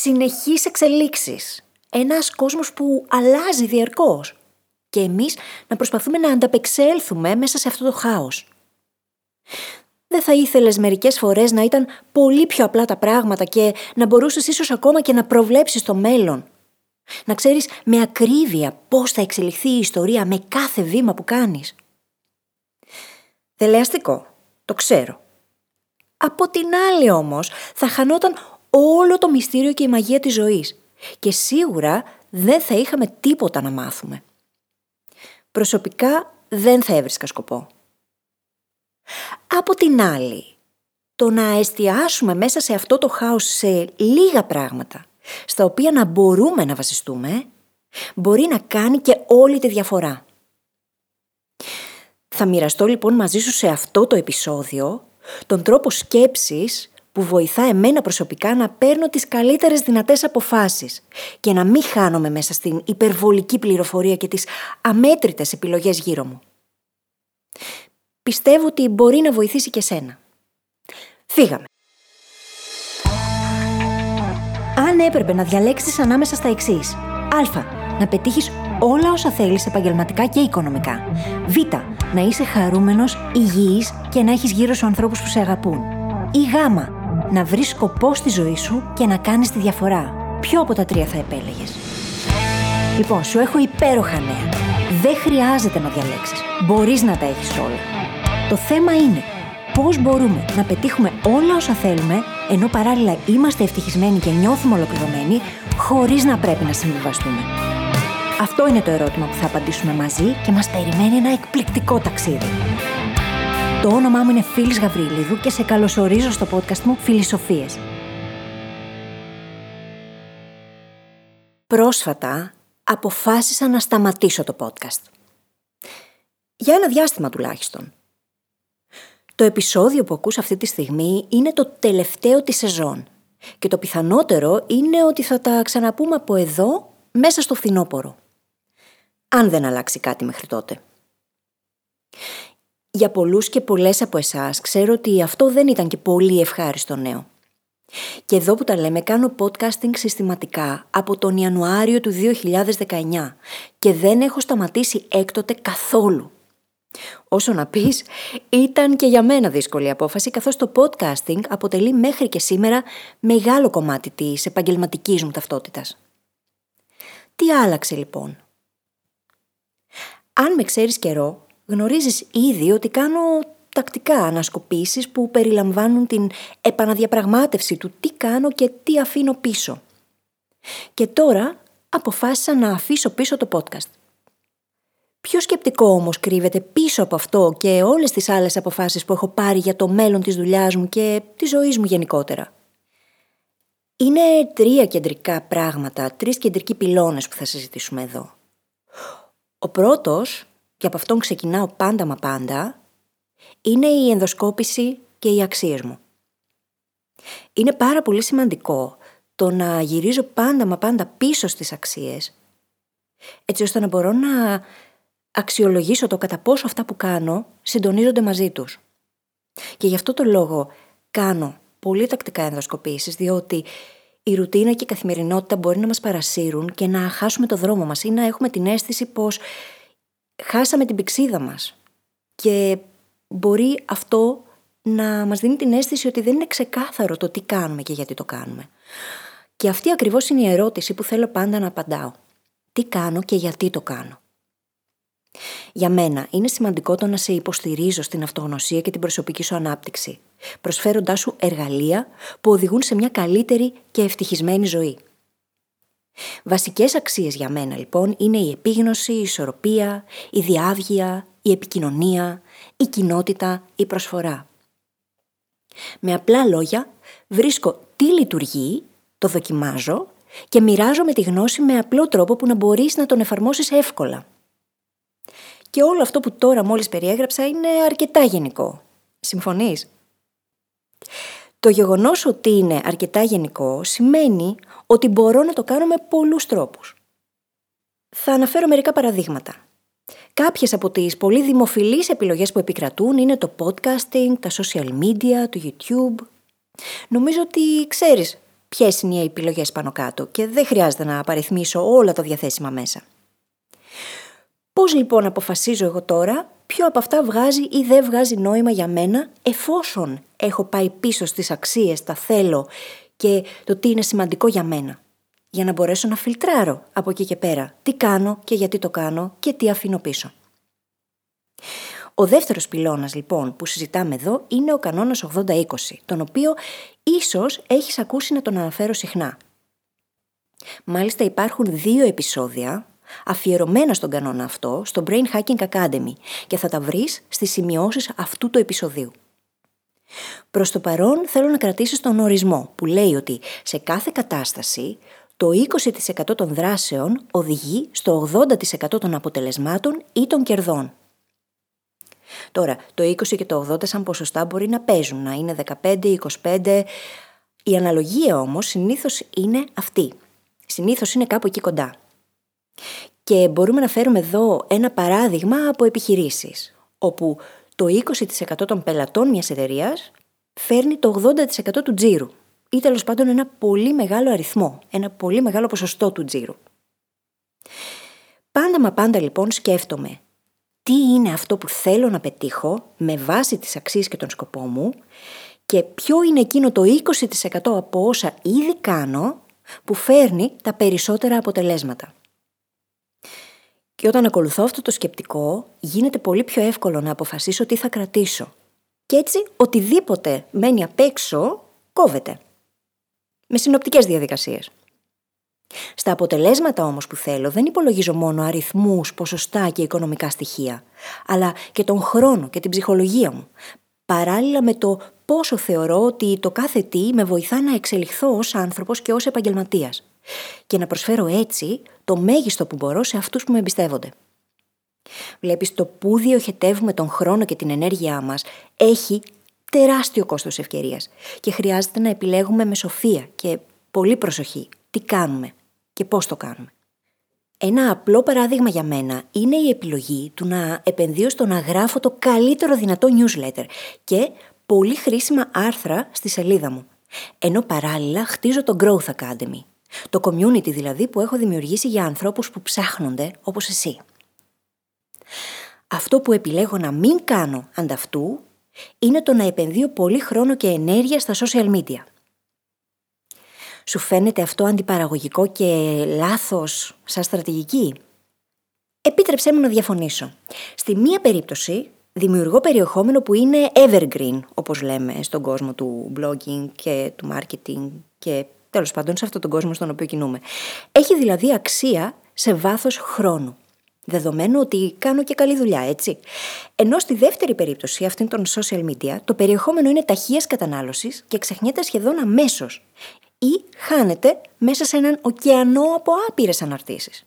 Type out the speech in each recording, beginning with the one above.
συνεχείς εξελίξεις. Ένας κόσμος που αλλάζει διαρκώς. Και εμείς να προσπαθούμε να ανταπεξέλθουμε μέσα σε αυτό το χάος. Δεν θα ήθελες μερικές φορές να ήταν πολύ πιο απλά τα πράγματα και να μπορούσες ίσως ακόμα και να προβλέψεις το μέλλον. Να ξέρεις με ακρίβεια πώς θα εξελιχθεί η ιστορία με κάθε βήμα που κάνεις. Δελεαστικό, το ξέρω. Από την άλλη όμως θα χανόταν όλο το μυστήριο και η μαγεία της ζωής και σίγουρα δεν θα είχαμε τίποτα να μάθουμε. Προσωπικά δεν θα έβρισκα σκοπό. Από την άλλη, το να εστιάσουμε μέσα σε αυτό το χάος σε λίγα πράγματα, στα οποία να μπορούμε να βασιστούμε, μπορεί να κάνει και όλη τη διαφορά. Θα μοιραστώ λοιπόν μαζί σου σε αυτό το επεισόδιο τον τρόπο σκέψης που βοηθά εμένα προσωπικά να παίρνω τις καλύτερες δυνατές αποφάσεις και να μην χάνομαι μέσα στην υπερβολική πληροφορία και τις αμέτρητες επιλογές γύρω μου. Πιστεύω ότι μπορεί να βοηθήσει και σένα. Φύγαμε. Αν έπρεπε να διαλέξεις ανάμεσα στα εξής. Α. Να πετύχεις όλα όσα θέλεις επαγγελματικά και οικονομικά. Β. Να είσαι χαρούμενος, υγιής και να έχεις γύρω σου ανθρώπους που σε αγαπούν. Ή Γ. Να βρεις σκοπό στη ζωή σου και να κάνεις τη διαφορά. Ποιο από τα τρία θα επέλεγες; Λοιπόν, σου έχω υπέροχα νέα. Δεν χρειάζεται να διαλέξεις. Μπορείς να τα έχεις όλα. Το θέμα είναι πώς μπορούμε να πετύχουμε όλα όσα θέλουμε, ενώ παράλληλα είμαστε ευτυχισμένοι και νιώθουμε ολοκληρωμένοι, χωρίς να πρέπει να συμβιβαστούμε. Αυτό είναι το ερώτημα που θα απαντήσουμε μαζί και μας περιμένει ένα εκπληκτικό ταξίδι. Το όνομά μου είναι Φίλης Γαβρίλιδου και σε καλωσορίζω στο podcast μου Φιλισοφίες. Πρόσφατα αποφάσισα να σταματήσω το podcast. Για ένα διάστημα τουλάχιστον. Το επεισόδιο που ακούς αυτή τη στιγμή είναι το τελευταίο της σεζόν και το πιθανότερο είναι ότι θα τα ξαναπούμε από εδώ μέσα στο φθινόπωρο. Αν δεν αλλάξει κάτι μέχρι τότε. Για πολλούς και πολλές από εσάς ξέρω ότι αυτό δεν ήταν και πολύ ευχάριστο νέο. Και εδώ που τα λέμε κάνω podcasting συστηματικά από τον Ιανουάριο του 2019 και δεν έχω σταματήσει έκτοτε καθόλου. Όσο να πεις, ήταν και για μένα δύσκολη απόφαση καθώς το podcasting αποτελεί μέχρι και σήμερα μεγάλο κομμάτι της επαγγελματικής μου ταυτότητας. Τι άλλαξε λοιπόν; Αν με ξέρεις καιρό, γνωρίζεις ήδη ότι κάνω τακτικά ανασκοπήσεις που περιλαμβάνουν την επαναδιαπραγμάτευση του τι κάνω και τι αφήνω πίσω. Και τώρα αποφάσισα να αφήσω πίσω το podcast. Ποιο σκεπτικό όμως κρύβεται πίσω από αυτό και όλες τις άλλες αποφάσεις που έχω πάρει για το μέλλον της δουλειάς μου και της ζωής μου γενικότερα. Είναι τρία κεντρικά πράγματα, τρεις κεντρικοί πυλώνες που θα συζητήσουμε εδώ. Ο πρώτος, και από αυτόν ξεκινάω πάντα μα πάντα, είναι η ενδοσκόπηση και οι αξίες μου. Είναι πάρα πολύ σημαντικό το να γυρίζω πάντα μα πάντα πίσω στις αξίες, έτσι ώστε να μπορώ να αξιολογήσω το κατά πόσο αυτά που κάνω συντονίζονται μαζί τους. Και γι' αυτό το λόγο κάνω πολύ τακτικά ενδοσκοπήσεις, διότι η ρουτίνα και η καθημερινότητα μπορεί να μας παρασύρουν και να χάσουμε το δρόμο μας ή να έχουμε την αίσθηση πως χάσαμε την πηξίδα μας. Και μπορεί αυτό να μας δίνει την αίσθηση ότι δεν είναι ξεκάθαρο το τι κάνουμε και γιατί το κάνουμε. Και αυτή ακριβώς είναι η ερώτηση που θέλω πάντα να απαντάω. Τι κάνω και γιατί το κάνω. Για μένα είναι σημαντικό το να σε υποστηρίζω στην αυτογνωσία και την προσωπική σου ανάπτυξη, προσφέροντάς σου εργαλεία που οδηγούν σε μια καλύτερη και ευτυχισμένη ζωή. Βασικές αξίες για μένα λοιπόν είναι η επίγνωση, η ισορροπία, η διάβγεια, η επικοινωνία, η κοινότητα, η προσφορά. Με απλά λόγια βρίσκω τι λειτουργεί, το δοκιμάζω και μοιράζομαι τη γνώση με απλό τρόπο που να μπορείς να τον εφαρμόσεις εύκολα. Και όλο αυτό που τώρα μόλις περιέγραψα είναι αρκετά γενικό. Συμφωνείς; Το γεγονός ότι είναι αρκετά γενικό σημαίνει ότι μπορώ να το κάνω με πολλούς τρόπους. Θα αναφέρω μερικά παραδείγματα. Κάποιες από τις πολύ δημοφιλείς επιλογές που επικρατούν είναι το podcasting, τα social media, το YouTube. Νομίζω ότι ξέρεις ποιες είναι οι επιλογές πάνω κάτω και δεν χρειάζεται να απαριθμίσω όλα τα διαθέσιμα μέσα. Πώς λοιπόν αποφασίζω εγώ τώρα ποιο από αυτά βγάζει ή δεν βγάζει νόημα για μένα εφόσον έχω πάει πίσω στις αξίες, τα θέλω και το τι είναι σημαντικό για μένα. Για να μπορέσω να φιλτράρω από εκεί και πέρα τι κάνω και γιατί το κάνω και τι αφήνω πίσω. Ο δεύτερος πυλώνας λοιπόν που συζητάμε εδώ είναι ο κανόνας 80-20, τον οποίο ίσως έχεις ακούσει να τον αναφέρω συχνά. Μάλιστα υπάρχουν δύο επεισόδια αφιερωμένα στον κανόνα αυτό στο Brain Hacking Academy και θα τα βρεις στις σημειώσεις αυτού του επεισοδίου. Προς το παρόν θέλω να κρατήσεις τον ορισμό που λέει ότι σε κάθε κατάσταση το 20% των δράσεων οδηγεί στο 80% των αποτελεσμάτων ή των κερδών. Τώρα, το 20 και το 80 σαν ποσοστά μπορεί να παίζουν, να είναι 15, 25. Η αναλογία όμως συνήθως είναι αυτή. Συνήθως είναι κάπου εκεί κοντά. Και μπορούμε να φέρουμε εδώ ένα παράδειγμα από επιχειρήσεις, όπου το 20% των πελατών μιας εταιρείας φέρνει το 80% του τζίρου ή τέλος πάντων ένα πολύ μεγάλο αριθμό, ένα πολύ μεγάλο ποσοστό του τζίρου. Πάντα μα πάντα λοιπόν σκέφτομαι τι είναι αυτό που θέλω να πετύχω με βάση τις αξίες και τον σκοπό μου και ποιο είναι εκείνο το 20% από όσα ήδη κάνω που φέρνει τα περισσότερα αποτελέσματα. Και όταν ακολουθώ αυτό το σκεπτικό, γίνεται πολύ πιο εύκολο να αποφασίσω τι θα κρατήσω. Και έτσι, οτιδήποτε μένει απ' έξω, κόβεται. Με συνοπτικές διαδικασίες. Στα αποτελέσματα όμως που θέλω δεν υπολογίζω μόνο αριθμούς, ποσοστά και οικονομικά στοιχεία, αλλά και τον χρόνο και την ψυχολογία μου, παράλληλα με το πόσο θεωρώ ότι το κάθε τι με βοηθά να εξελιχθώ ως άνθρωπος και ως επαγγελματίας και να προσφέρω έτσι το μέγιστο που μπορώ σε αυτούς που με εμπιστεύονται. Βλέπεις το που διοχετεύουμε τον χρόνο και την ενέργειά μας έχει τεράστιο κόστος ευκαιρίας και χρειάζεται να επιλέγουμε με σοφία και πολύ προσοχή τι κάνουμε και πώς το κάνουμε. Ένα απλό παράδειγμα για μένα είναι η επιλογή του να επενδύω στο να γράφω το καλύτερο δυνατό newsletter και πολύ χρήσιμα άρθρα στη σελίδα μου. Ενώ παράλληλα χτίζω το Growth Academy, το community δηλαδή που έχω δημιουργήσει για ανθρώπους που ψάχνονται όπως εσύ. Αυτό που επιλέγω να μην κάνω ανταυτού είναι το να επενδύω πολύ χρόνο και ενέργεια στα social media. Σου φαίνεται αυτό αντιπαραγωγικό και λάθος σαν στρατηγική; Επίτρεψέ μου να διαφωνήσω. Στη μία περίπτωση δημιουργώ περιεχόμενο που είναι evergreen, όπως λέμε στον κόσμο του blogging και του marketing και τέλος πάντων σε αυτόν τον κόσμο στον οποίο κινούμε. Έχει δηλαδή αξία σε βάθος χρόνου. Δεδομένου ότι κάνω και καλή δουλειά, έτσι. Ενώ στη δεύτερη περίπτωση, αυτήν των social media, το περιεχόμενο είναι ταχείας κατανάλωσης και ξεχνιέται σχεδόν αμέσως. Ή χάνεται μέσα σε έναν ωκεανό από άπειρες αναρτήσεις.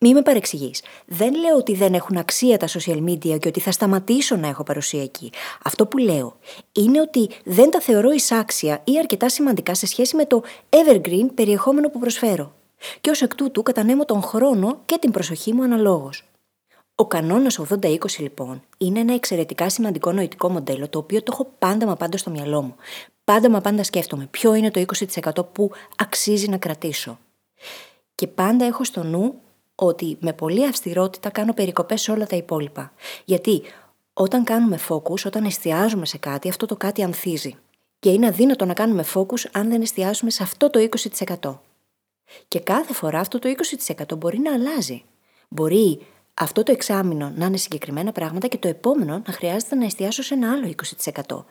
Μη με παρεξηγείς. Δεν λέω ότι δεν έχουν αξία τα social media και ότι θα σταματήσω να έχω παρουσία εκεί. Αυτό που λέω είναι ότι δεν τα θεωρώ εισάξια ή αρκετά σημαντικά σε σχέση με το evergreen περιεχόμενο που προσφέρω. Και ως εκ τούτου κατανέμω τον χρόνο και την προσοχή μου αναλόγως. Ο κανόνας 80-20 λοιπόν είναι ένα εξαιρετικά σημαντικό νοητικό μοντέλο το οποίο το έχω πάντα μα πάντα στο μυαλό μου. Πάντα μα πάντα σκέφτομαι ποιο είναι το 20% που αξίζει να κρατήσω. Και πάντα έχω στο νου ότι με πολλή αυστηρότητα κάνω περικοπές σε όλα τα υπόλοιπα. Γιατί όταν κάνουμε focus, όταν εστιάζουμε σε κάτι, αυτό το κάτι ανθίζει. Και είναι αδύνατο να κάνουμε focus αν δεν εστιάσουμε σε αυτό το 20%. Και κάθε φορά αυτό το 20% μπορεί να αλλάζει. Μπορεί αυτό το εξάμεινο να είναι συγκεκριμένα πράγματα και το επόμενο να χρειάζεται να εστιάσω σε ένα άλλο 20%.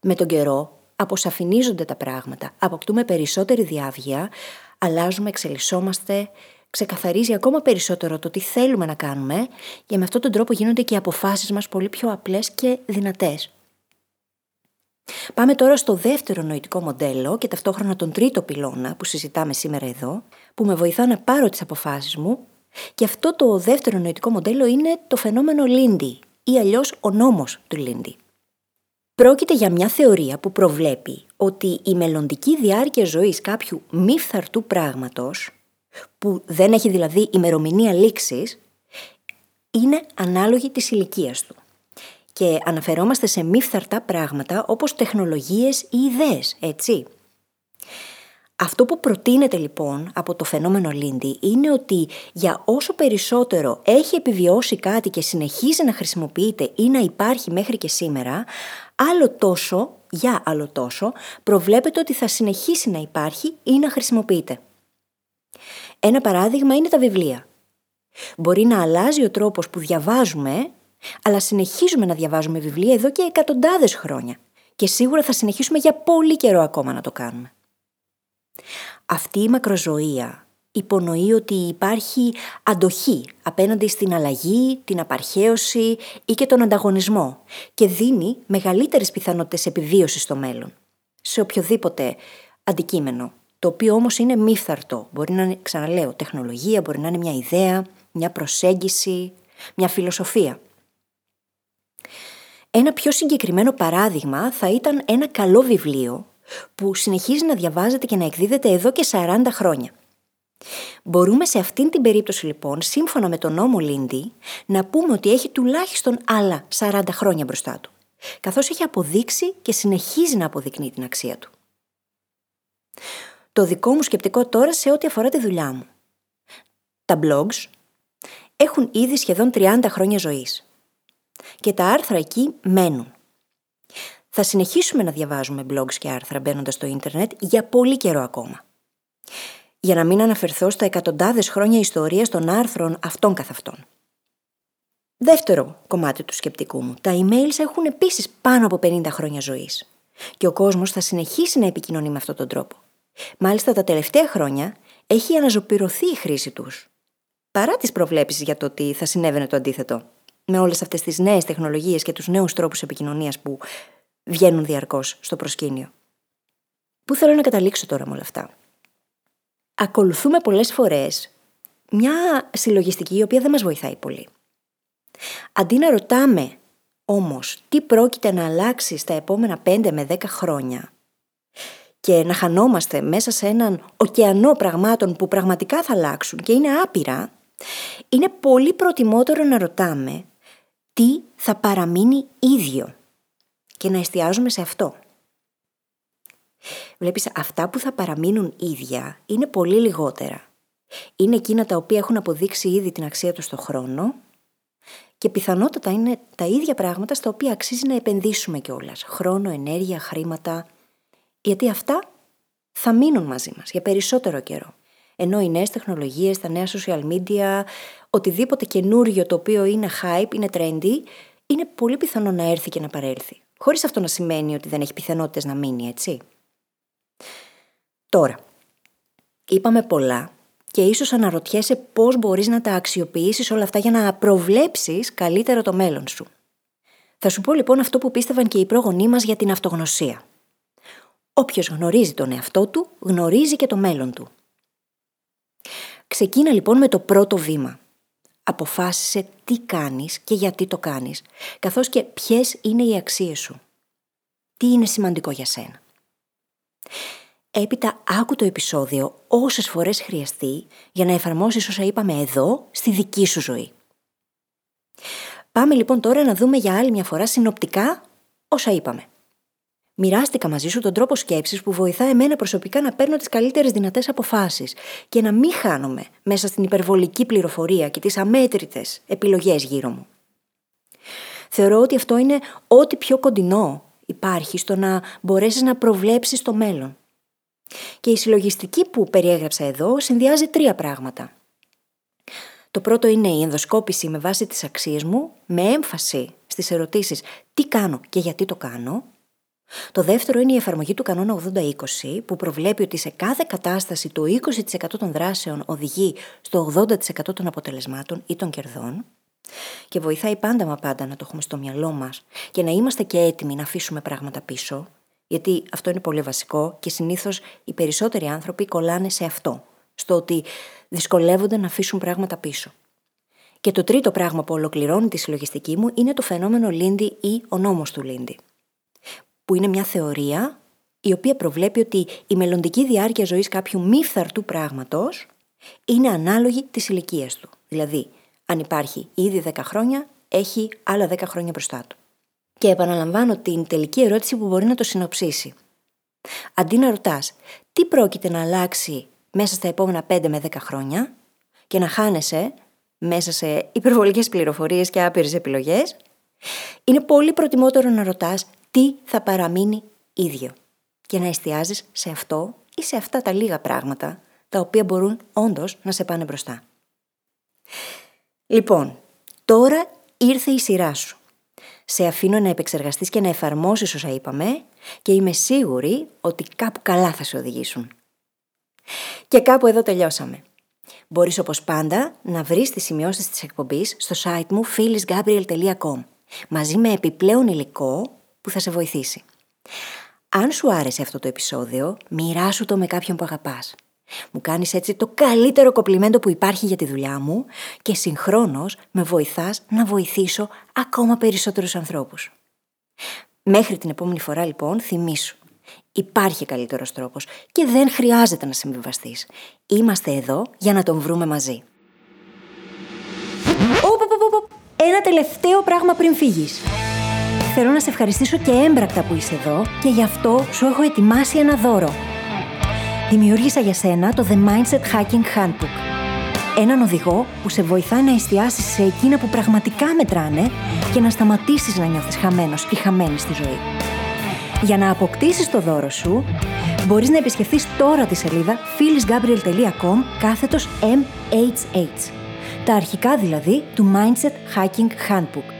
Με τον καιρό αποσαφηνίζονται τα πράγματα, αποκτούμε περισσότερη διάβγεια, αλλάζουμε, εξελισσόμαστε, ξεκαθαρίζει ακόμα περισσότερο το τι θέλουμε να κάνουμε και με αυτόν τον τρόπο γίνονται και οι αποφάσεις μας πολύ πιο απλές και δυνατές. Πάμε τώρα στο δεύτερο νοητικό μοντέλο και ταυτόχρονα τον τρίτο πυλώνα που συζητάμε σήμερα εδώ, που με βοηθά να πάρω τις αποφάσεις μου και αυτό το δεύτερο νοητικό μοντέλο είναι το φαινόμενο Lindy ή αλλιώς ο νόμος του Lindy. Πρόκειται για μια θεωρία που προβλέπει ότι η μελλοντική διάρκεια ζωής κάποιου μη φθαρτού πράγματος που δεν έχει δηλαδή ημερομηνία λήξης, είναι ανάλογη της ηλικίας του. Και αναφερόμαστε σε μη φθαρτά πράγματα όπως τεχνολογίες ή ιδέες, έτσι. Αυτό που προτείνεται λοιπόν από το φαινόμενο Λίντι είναι ότι για όσο περισσότερο έχει επιβιώσει κάτι και συνεχίζει να χρησιμοποιείται ή να υπάρχει μέχρι και σήμερα, άλλο τόσο, για άλλο τόσο, προβλέπεται ότι θα συνεχίσει να υπάρχει ή να χρησιμοποιείται. Ένα παράδειγμα είναι τα βιβλία. Μπορεί να αλλάζει ο τρόπος που διαβάζουμε, αλλά συνεχίζουμε να διαβάζουμε βιβλία εδώ και εκατοντάδες χρόνια. Και σίγουρα θα συνεχίσουμε για πολύ καιρό ακόμα να το κάνουμε. Αυτή η μακροζωία υπονοεί ότι υπάρχει αντοχή απέναντι στην αλλαγή, την απαρχαίωση ή και τον ανταγωνισμό και δίνει μεγαλύτερες πιθανότητες επιβίωσης στο μέλλον, σε οποιοδήποτε αντικείμενο, το οποίο όμως είναι μη φθαρτό. Μπορεί να είναι, ξαναλέω, τεχνολογία, μπορεί να είναι μια ιδέα, μια προσέγγιση, μια φιλοσοφία. Ένα πιο συγκεκριμένο παράδειγμα θα ήταν ένα καλό βιβλίο που συνεχίζει να διαβάζεται και να εκδίδεται εδώ και 40 χρόνια. Μπορούμε σε αυτήν την περίπτωση λοιπόν, σύμφωνα με τον νόμο Λίντι, να πούμε ότι έχει τουλάχιστον άλλα 40 χρόνια μπροστά του, καθώς έχει αποδείξει και συνεχίζει να αποδεικνύει την αξία του. Το δικό μου σκεπτικό τώρα σε ό,τι αφορά τη δουλειά μου. Τα blogs έχουν ήδη σχεδόν 30 χρόνια ζωής και τα άρθρα εκεί μένουν. Θα συνεχίσουμε να διαβάζουμε blogs και άρθρα μπαίνοντας στο ίντερνετ για πολύ καιρό ακόμα. Για να μην αναφερθώ στα εκατοντάδες χρόνια ιστορίας των άρθρων αυτών καθ' αυτών. Δεύτερο κομμάτι του σκεπτικού μου. Τα emails έχουν επίσης πάνω από 50 χρόνια ζωής. Και ο κόσμος θα συνεχίσει να επικοινωνεί με αυτόν τον τρόπο. Μάλιστα τα τελευταία χρόνια έχει αναζωπηρωθεί η χρήση τους. Παρά τις προβλέψεις για το ότι θα συνέβαινε το αντίθετο. Με όλες αυτές τις νέες τεχνολογίες και τους νέους τρόπους επικοινωνίας που βγαίνουν διαρκώς στο προσκήνιο. Πού θέλω να καταλήξω τώρα με όλα αυτά; Ακολουθούμε πολλές φορές μια συλλογιστική η οποία δεν μας βοηθάει πολύ. Αντί να ρωτάμε όμως τι πρόκειται να αλλάξει στα επόμενα 5 με 10 χρόνια και να χανόμαστε μέσα σε έναν ωκεανό πραγμάτων που πραγματικά θα αλλάξουν και είναι άπειρα, είναι πολύ προτιμότερο να ρωτάμε τι θα παραμείνει ίδιο και να εστιάζουμε σε αυτό. Βλέπεις, αυτά που θα παραμείνουν ίδια είναι πολύ λιγότερα. Είναι εκείνα τα οποία έχουν αποδείξει ήδη την αξία τους στο χρόνο και πιθανότατα είναι τα ίδια πράγματα στα οποία αξίζει να επενδύσουμε κιόλας. Χρόνο, ενέργεια, χρήματα. Γιατί αυτά θα μείνουν μαζί μας για περισσότερο καιρό. Ενώ οι νέες τεχνολογίες, τα νέα social media, οτιδήποτε καινούριο το οποίο είναι hype, είναι trendy, είναι πολύ πιθανό να έρθει και να παρέλθει. Χωρίς αυτό να σημαίνει ότι δεν έχει πιθανότητες να μείνει, έτσι. Τώρα, είπαμε πολλά και ίσως αναρωτιέσαι πώς μπορείς να τα αξιοποιήσεις όλα αυτά για να προβλέψεις καλύτερα το μέλλον σου. Θα σου πω λοιπόν αυτό που πίστευαν και οι πρόγονοί μας για την αυτογνωσία. Όποιος γνωρίζει τον εαυτό του, γνωρίζει και το μέλλον του. Ξεκίνα λοιπόν με το πρώτο βήμα. Αποφάσισε τι κάνεις και γιατί το κάνεις, καθώς και ποιες είναι οι αξίες σου. Τι είναι σημαντικό για σένα. Έπειτα άκου το επεισόδιο όσες φορές χρειαστεί για να εφαρμόσεις όσα είπαμε εδώ στη δική σου ζωή. Πάμε λοιπόν τώρα να δούμε για άλλη μια φορά συνοπτικά όσα είπαμε. Μοιράστηκα μαζί σου τον τρόπο σκέψης που βοηθά εμένα προσωπικά να παίρνω τις καλύτερες δυνατές αποφάσεις και να μην χάνομαι μέσα στην υπερβολική πληροφορία και τις αμέτρητες επιλογές γύρω μου. Θεωρώ ότι αυτό είναι ό,τι πιο κοντινό υπάρχει στο να μπορέσεις να προβλέψεις το μέλλον. Και η συλλογιστική που περιέγραψα εδώ συνδυάζει τρία πράγματα. Το πρώτο είναι η ενδοσκόπηση με βάση τις αξίες μου, με έμφαση στις ερωτήσεις τι κάνω και γιατί το κάνω. Το δεύτερο είναι η εφαρμογή του κανόνα 80-20 που προβλέπει ότι σε κάθε κατάσταση το 20% των δράσεων οδηγεί στο 80% των αποτελεσμάτων ή των κερδών και βοηθάει πάντα μα πάντα να το έχουμε στο μυαλό μας και να είμαστε και έτοιμοι να αφήσουμε πράγματα πίσω γιατί αυτό είναι πολύ βασικό και συνήθως οι περισσότεροι άνθρωποι κολλάνε σε αυτό, στο ότι δυσκολεύονται να αφήσουν πράγματα πίσω. Και το τρίτο πράγμα που ολοκληρώνει τη συλλογιστική μου είναι το φαινόμενο Λίντι ή ο νόμος του Λίντι που είναι μια θεωρία η οποία προβλέπει ότι η μελλοντική διάρκεια ζωής κάποιου μη φθαρτού πράγματος είναι ανάλογη της ηλικίας του. Δηλαδή, αν υπάρχει ήδη 10 χρόνια, έχει άλλα 10 χρόνια μπροστά του. Και επαναλαμβάνω την τελική ερώτηση που μπορεί να το συνοψίσει. Αντί να ρωτάς τι τι πρόκειται να αλλάξει μέσα στα επόμενα 5 με 10 χρόνια και να χάνεσαι μέσα σε υπερβολικές πληροφορίες και άπειρες επιλογές, είναι πολύ προτιμότερο να ρωτάς τι θα παραμείνει ίδιο και να εστιάζεις σε αυτό ή σε αυτά τα λίγα πράγματα τα οποία μπορούν όντως να σε πάνε μπροστά. Λοιπόν, τώρα ήρθε η σειρά σου. Σε αφήνω να επεξεργαστείς και να εφαρμόσεις όσα είπαμε και είμαι σίγουρη ότι κάπου καλά θα σε οδηγήσουν. Και κάπου εδώ τελειώσαμε. Μπορείς όπως πάντα να βρεις τις σημειώσεις της εκπομπής στο site μου phyllisgabriel.com μαζί με επιπλέον υλικό που θα σε βοηθήσει. Αν σου άρεσε αυτό το επεισόδιο, μοιράσου το με κάποιον που αγαπάς. Μου κάνεις έτσι το καλύτερο κοπλιμέντο που υπάρχει για τη δουλειά μου και συγχρόνως με βοηθάς να βοηθήσω ακόμα περισσότερους ανθρώπους. Μέχρι την επόμενη φορά λοιπόν θυμήσου. Υπάρχει καλύτερος τρόπος και δεν χρειάζεται να συμβιβαστείς. Είμαστε εδώ για να τον βρούμε μαζί. Ένα τελευταίο πράγμα πριν φύγεις. Θέλω να σε ευχαριστήσω και έμπρακτα που είσαι εδώ και γι' αυτό σου έχω ετοιμάσει ένα δώρο. Δημιούργησα για σένα το The Mindset Hacking Handbook. Έναν οδηγό που σε βοηθάει να εστιάσεις σε εκείνα που πραγματικά μετράνε και να σταματήσεις να νιώθεις χαμένος ή χαμένη στη ζωή. Για να αποκτήσεις το δώρο σου, μπορείς να επισκεφθείς τώρα τη σελίδα phyllisgabriel.com κάθετος MHH. Τα αρχικά δηλαδή του Mindset Hacking Handbook.